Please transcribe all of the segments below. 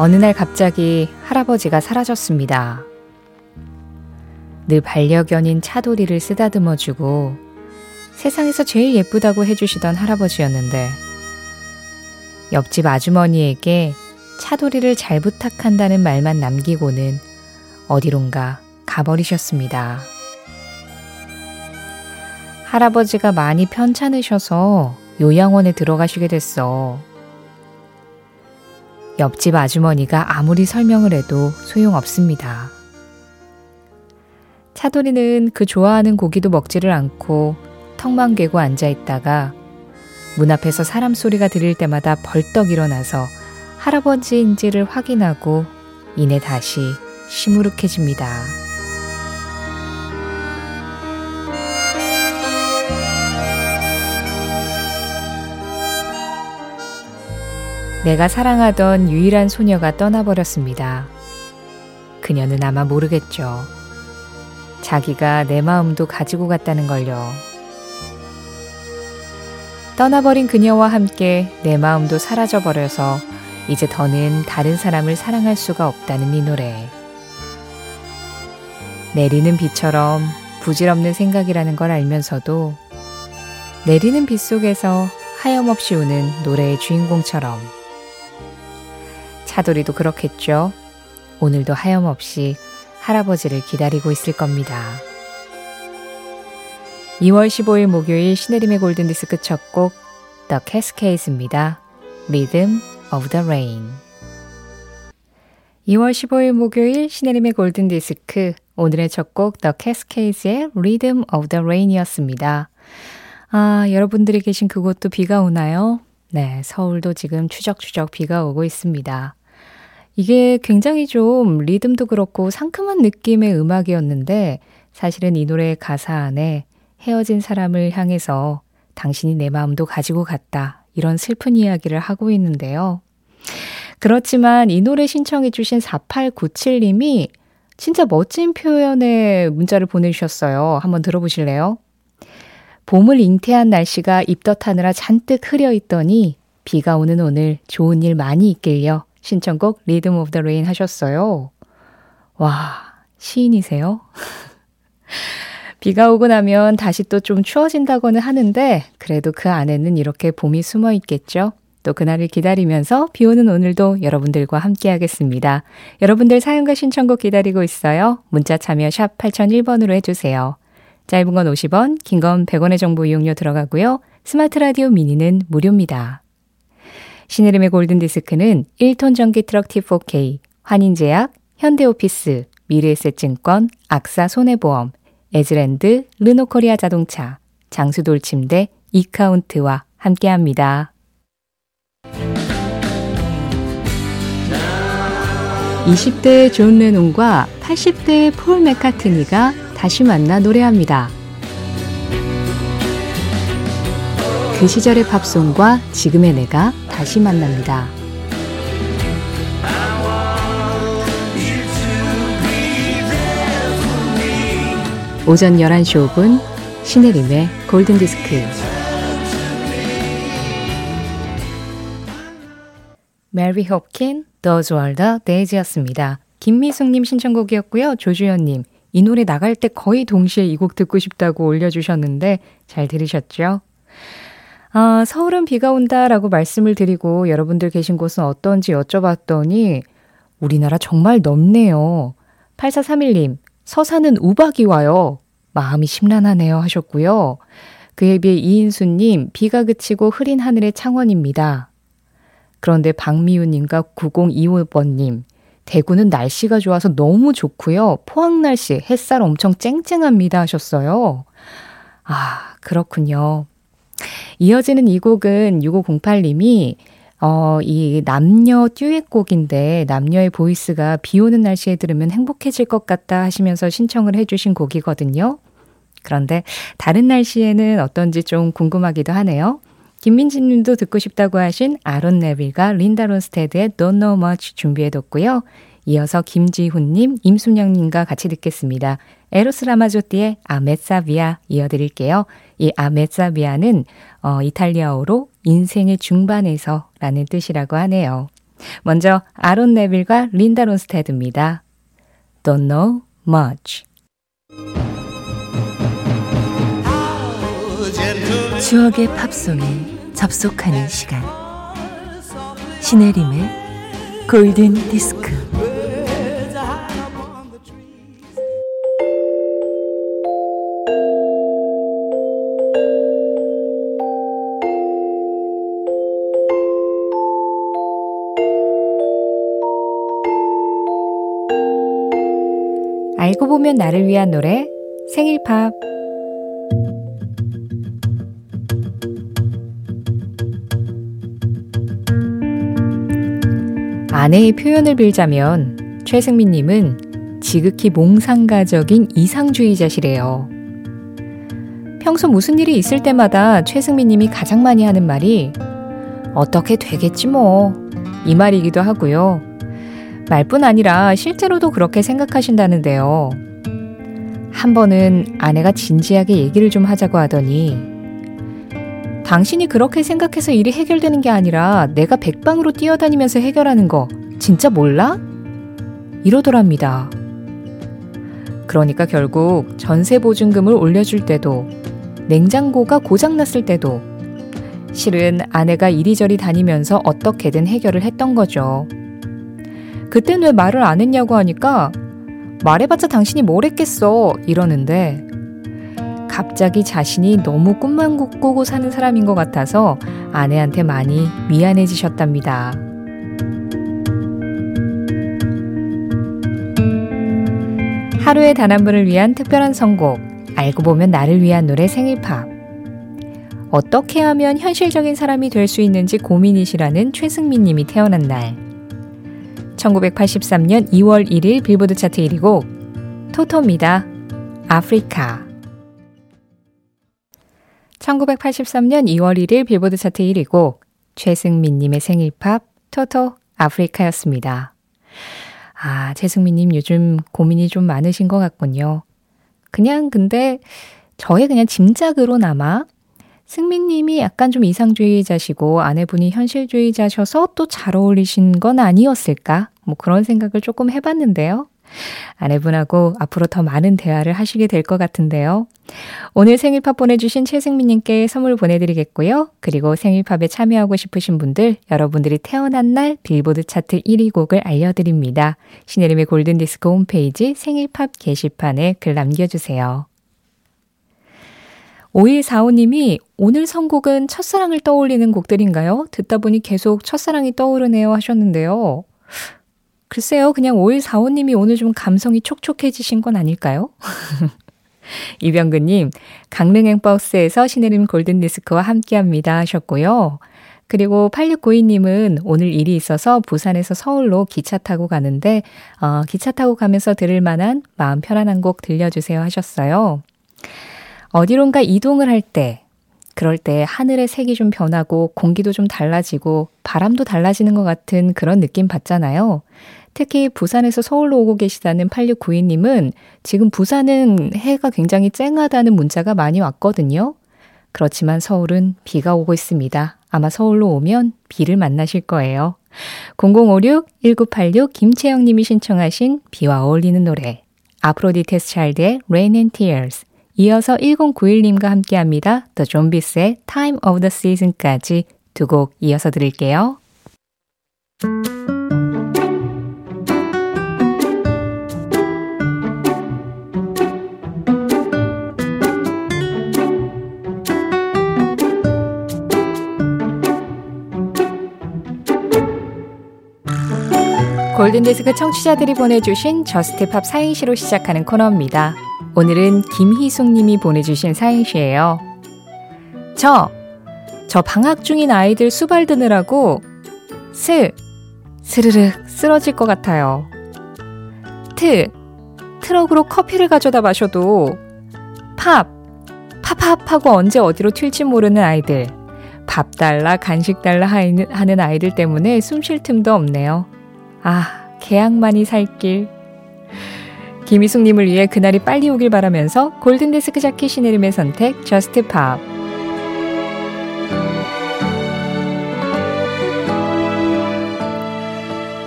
어느 날 갑자기 할아버지가 사라졌습니다. 늘 반려견인 차돌이를 쓰다듬어주고 세상에서 제일 예쁘다고 해주시던 할아버지였는데 옆집 아주머니에게 차돌이를 잘 부탁한다는 말만 남기고는 어디론가 가버리셨습니다. 할아버지가 많이 편찮으셔서 요양원에 들어가시게 됐어. 옆집 아주머니가 아무리 설명을 해도 소용없습니다. 차돌이는 그 좋아하는 고기도 먹지를 않고 턱만 괴고 앉아 있다가 문 앞에서 사람 소리가 들릴 때마다 벌떡 일어나서 할아버지인지를 확인하고 이내 다시 시무룩해집니다. 내가 사랑하던 유일한 소녀가 떠나버렸습니다. 그녀는 아마 모르겠죠. 자기가 내 마음도 가지고 갔다는 걸요. 떠나버린 그녀와 함께 내 마음도 사라져버려서 이제 더는 다른 사람을 사랑할 수가 없다는 이 노래. 내리는 비처럼 부질없는 생각이라는 걸 알면서도 내리는 빛 속에서 하염없이 우는 노래의 주인공처럼 차돌이도 그렇겠죠. 오늘도 하염없이 할아버지를 기다리고 있을 겁니다. 2월 15일 목요일 시네림의 골든디스크 첫 곡 The Cascades입니다. Rhythm of the Rain 2월 15일 목요일 시네림의 골든디스크 오늘의 첫 곡 The Cascades의 Rhythm of the Rain이었습니다. 아, 여러분들이 계신 그곳도 비가 오나요? 네, 서울도 지금 추적추적 비가 오고 있습니다. 이게 굉장히 좀 리듬도 그렇고 상큼한 느낌의 음악이었는데 사실은 이 노래의 가사 안에 헤어진 사람을 향해서 당신이 내 마음도 가지고 갔다. 이런 슬픈 이야기를 하고 있는데요. 그렇지만 이 노래 신청해 주신 4897님이 진짜 멋진 표현의 문자를 보내주셨어요. 한번 들어보실래요? 봄을 잉태한 날씨가 입덧하느라 잔뜩 흐려 있더니 비가 오는 오늘 좋은 일 많이 있길요. 신청곡 Rhythm of the Rain 하셨어요. 와, 시인이세요? 비가 오고 나면 다시 또 좀 추워진다고는 하는데 그래도 그 안에는 이렇게 봄이 숨어 있겠죠. 또 그날을 기다리면서 비 오는 오늘도 여러분들과 함께 하겠습니다. 여러분들 사연과 신청곡 기다리고 있어요. 문자 참여 샵 8001번으로 해주세요. 짧은 건 50원, 긴 건 100원의 정보 이용료 들어가고요. 스마트 라디오 미니는 무료입니다. 신혜림의 골든디스크는 1톤 전기 트럭 T4K, 환인제약, 현대오피스, 미래에셋증권, 악사 손해보험, 에즈랜드, 르노코리아 자동차, 장수돌 침대, 이카운트와 함께합니다. 20대의 존 레논과 80대의 폴 맥카트니가 다시 만나 노래합니다. 그 시절의 팝송과 지금의 내가 다시 만납니다. 오전 11시 5분 신혜림의 골든디스크 메리 홉킨 Were the Days였습니다. 김미숙님 신청곡이었고요. 조주연님 이 노래 나갈 때 거의 동시에 이 곡 듣고 싶다고 올려주셨는데 잘 들으셨죠? 아, 서울은 비가 온다라고 말씀을 드리고 여러분들 계신 곳은 어떤지 여쭤봤더니 우리나라 정말 넓네요. 8431님, 서산은 우박이 와요. 마음이 심란하네요 하셨고요. 그에 비해 이인수님, 비가 그치고 흐린 하늘의 창원입니다. 그런데 박미우님과 9025번님, 대구는 날씨가 좋아서 너무 좋고요. 포항 날씨, 햇살 엄청 쨍쨍합니다 하셨어요. 아, 그렇군요. 이어지는 이 곡은 6508님이 어, 이 남녀 듀엣곡인데 남녀의 보이스가 비 오는 날씨에 들으면 행복해질 것 같다 하시면서 신청을 해주신 곡이거든요. 그런데 다른 날씨에는 어떤지 좀 궁금하기도 하네요. 김민지 님도 듣고 싶다고 하신 아론 네빌과 린다 론스테드의 Don't Know Much 준비해뒀고요. 이어서 김지훈 님, 임순영 님과 같이 듣겠습니다. 에로스 라마조띠의 아메사비아 이어드릴게요. 이 아메사비아는 어, 이탈리아어로 인생의 중반에서 라는 뜻이라고 하네요. 먼저 아론 네빌과 린다 론스테드입니다. Don't know much. 추억의 팝송에 접속하는 시간. 신혜림의 골든 디스크. 보면 나를 위한 노래 생일 팝 아내의 표현을 빌자면 최승민 님은 지극히 몽상가적인 이상주의자시래요. 평소 무슨 일이 있을 때마다 최승민 님이 가장 많이 하는 말이 어떻게 되겠지 뭐. 이 말이기도 하고요. 말뿐 아니라 실제로도 그렇게 생각하신다는데요. 한 번은 아내가 진지하게 얘기를 좀 하자고 하더니 당신이 그렇게 생각해서 일이 해결되는 게 아니라 내가 백방으로 뛰어다니면서 해결하는 거 진짜 몰라? 이러더랍니다. 그러니까 결국 전세 보증금을 올려줄 때도 냉장고가 고장났을 때도 실은 아내가 이리저리 다니면서 어떻게든 해결을 했던 거죠. 그땐 왜 말을 안 했냐고 하니까 말해봤자 당신이 뭘 했겠어 이러는데 갑자기 자신이 너무 꿈만 꾸고 사는 사람인 것 같아서 아내한테 많이 미안해지셨답니다. 하루의 단한 분을 위한 특별한 선곡, 알고 보면 나를 위한 노래 생일팝. 어떻게 하면 현실적인 사람이 될 수 있는지 고민이시라는 최승민 님이 태어난 날. 1983년 2월 1일 빌보드 차트 1위곡 토토입니다. 아프리카 1983년 2월 1일 빌보드 차트 1위곡 최승민님의 생일팝 토토 아프리카였습니다. 아, 최승민님 요즘 고민이 좀 많으신 것 같군요. 그냥 근데 저의 그냥 짐작으로나마 승민님이 약간 좀 이상주의자시고 아내분이 현실주의자셔서 또 잘 어울리신 건 아니었을까? 뭐 그런 생각을 조금 해봤는데요. 아내분하고 앞으로 더 많은 대화를 하시게 될 것 같은데요. 오늘 생일팝 보내주신 최승민님께 선물 보내드리겠고요. 그리고 생일팝에 참여하고 싶으신 분들, 여러분들이 태어난 날 빌보드 차트 1위 곡을 알려드립니다. 신혜림의 골든디스크 홈페이지 생일팝 게시판에 글 남겨주세요. 5145님이 오늘 선곡은 첫사랑을 떠올리는 곡들인가요? 듣다 보니 계속 첫사랑이 떠오르네요 하셨는데요. 글쎄요, 그냥 5145님이 오늘 좀 감성이 촉촉해지신 건 아닐까요? 이병근님, 강릉행버스에서 신혜림 골든디스크와 함께 합니다 하셨고요. 그리고 8692님은 오늘 일이 있어서 부산에서 서울로 기차 타고 가는데, 어, 기차 타고 가면서 들을 만한 마음 편안한 곡 들려주세요 하셨어요. 어디론가 이동을 할 때, 그럴 때 하늘의 색이 좀 변하고 공기도 좀 달라지고 바람도 달라지는 것 같은 그런 느낌 받잖아요. 특히 부산에서 서울로 오고 계시다는 8692님은 지금 부산은 해가 굉장히 쨍하다는 문자가 많이 왔거든요. 그렇지만 서울은 비가 오고 있습니다. 아마 서울로 오면 비를 만나실 거예요. 0056-1986 김채영 님이 신청하신 비와 어울리는 노래. 아프로디테스 차일드의 Rain and Tears. 이어서 1091님과 함께 합니다. The Zombies의 Time of the Season까지 두 곡 이어서 드릴게요. 골든디스크 청취자들이 보내주신 Just Pop 사행시로 시작하는 코너입니다. 오늘은 김희숙 님이 보내주신 사행시예요. 저, 저 방학 중인 아이들 수발 드느라고 스, 스르륵 쓰러질 것 같아요. 트, 트럭으로 커피를 가져다 마셔도 팝, 팝팝 하고 언제 어디로 튈지 모르는 아이들. 밥 달라, 간식 달라 하는 아이들 때문에 숨 쉴 틈도 없네요. 아, 개학만이 살 길. 김희숙님을 위해 그날이 빨리 오길 바라면서 골든디스크 자켓 신혜림의 선택, Just Pop.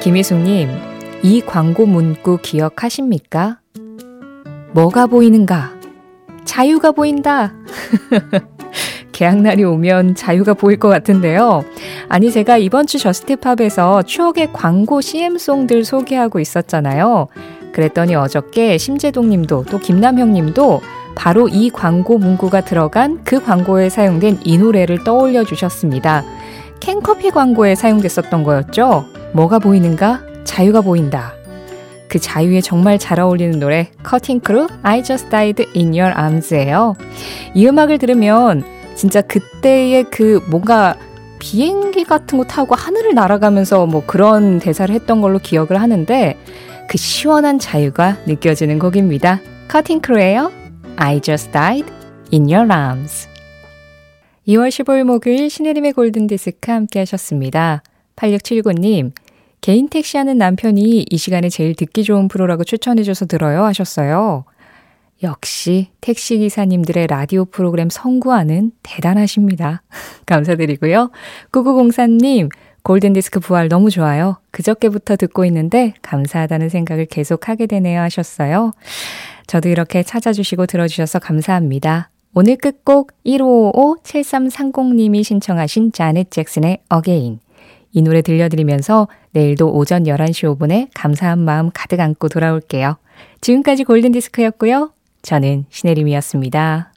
김희숙님, 이 광고 문구 기억하십니까? 뭐가 보이는가? 자유가 보인다. 개학날이 오면 자유가 보일 것 같은데요. 아니, 제가 이번 주 저스티팝에서 추억의 광고 CM송들 소개하고 있었잖아요. 그랬더니 어저께 심재동 님도 또 김남형 님도 바로 이 광고 문구가 들어간 그 광고에 사용된 이 노래를 떠올려 주셨습니다. 캔커피 광고에 사용됐었던 거였죠? 뭐가 보이는가? 자유가 보인다. 그 자유에 정말 잘 어울리는 노래 커팅 크루 I Just Died in Your Arms예요. 이 음악을 들으면 진짜 그때의 그 뭔가 비행기 같은 거 타고 하늘을 날아가면서 뭐 그런 대사를 했던 걸로 기억을 하는데 그 시원한 자유가 느껴지는 곡입니다. 커팅 크루예요. I Just Died in Your Arms. 2월 15일 목요일 신혜림의 골든디스크 함께 하셨습니다. 8679님, 개인 택시하는 남편이 이 시간에 제일 듣기 좋은 프로라고 추천해줘서 들어요 하셨어요. 역시 택시기사님들의 라디오 프로그램 성구하는 대단하십니다. 감사드리고요. 9904님, 골든디스크 부활 너무 좋아요. 그저께부터 듣고 있는데 감사하다는 생각을 계속 하게 되네요 하셨어요. 저도 이렇게 찾아주시고 들어주셔서 감사합니다. 오늘 끝곡 1555-7330님이 신청하신 자넷 잭슨의 Again. 이 노래 들려드리면서 내일도 오전 11시 5분에 감사한 마음 가득 안고 돌아올게요. 지금까지 골든디스크였고요. 저는 신혜림이었습니다.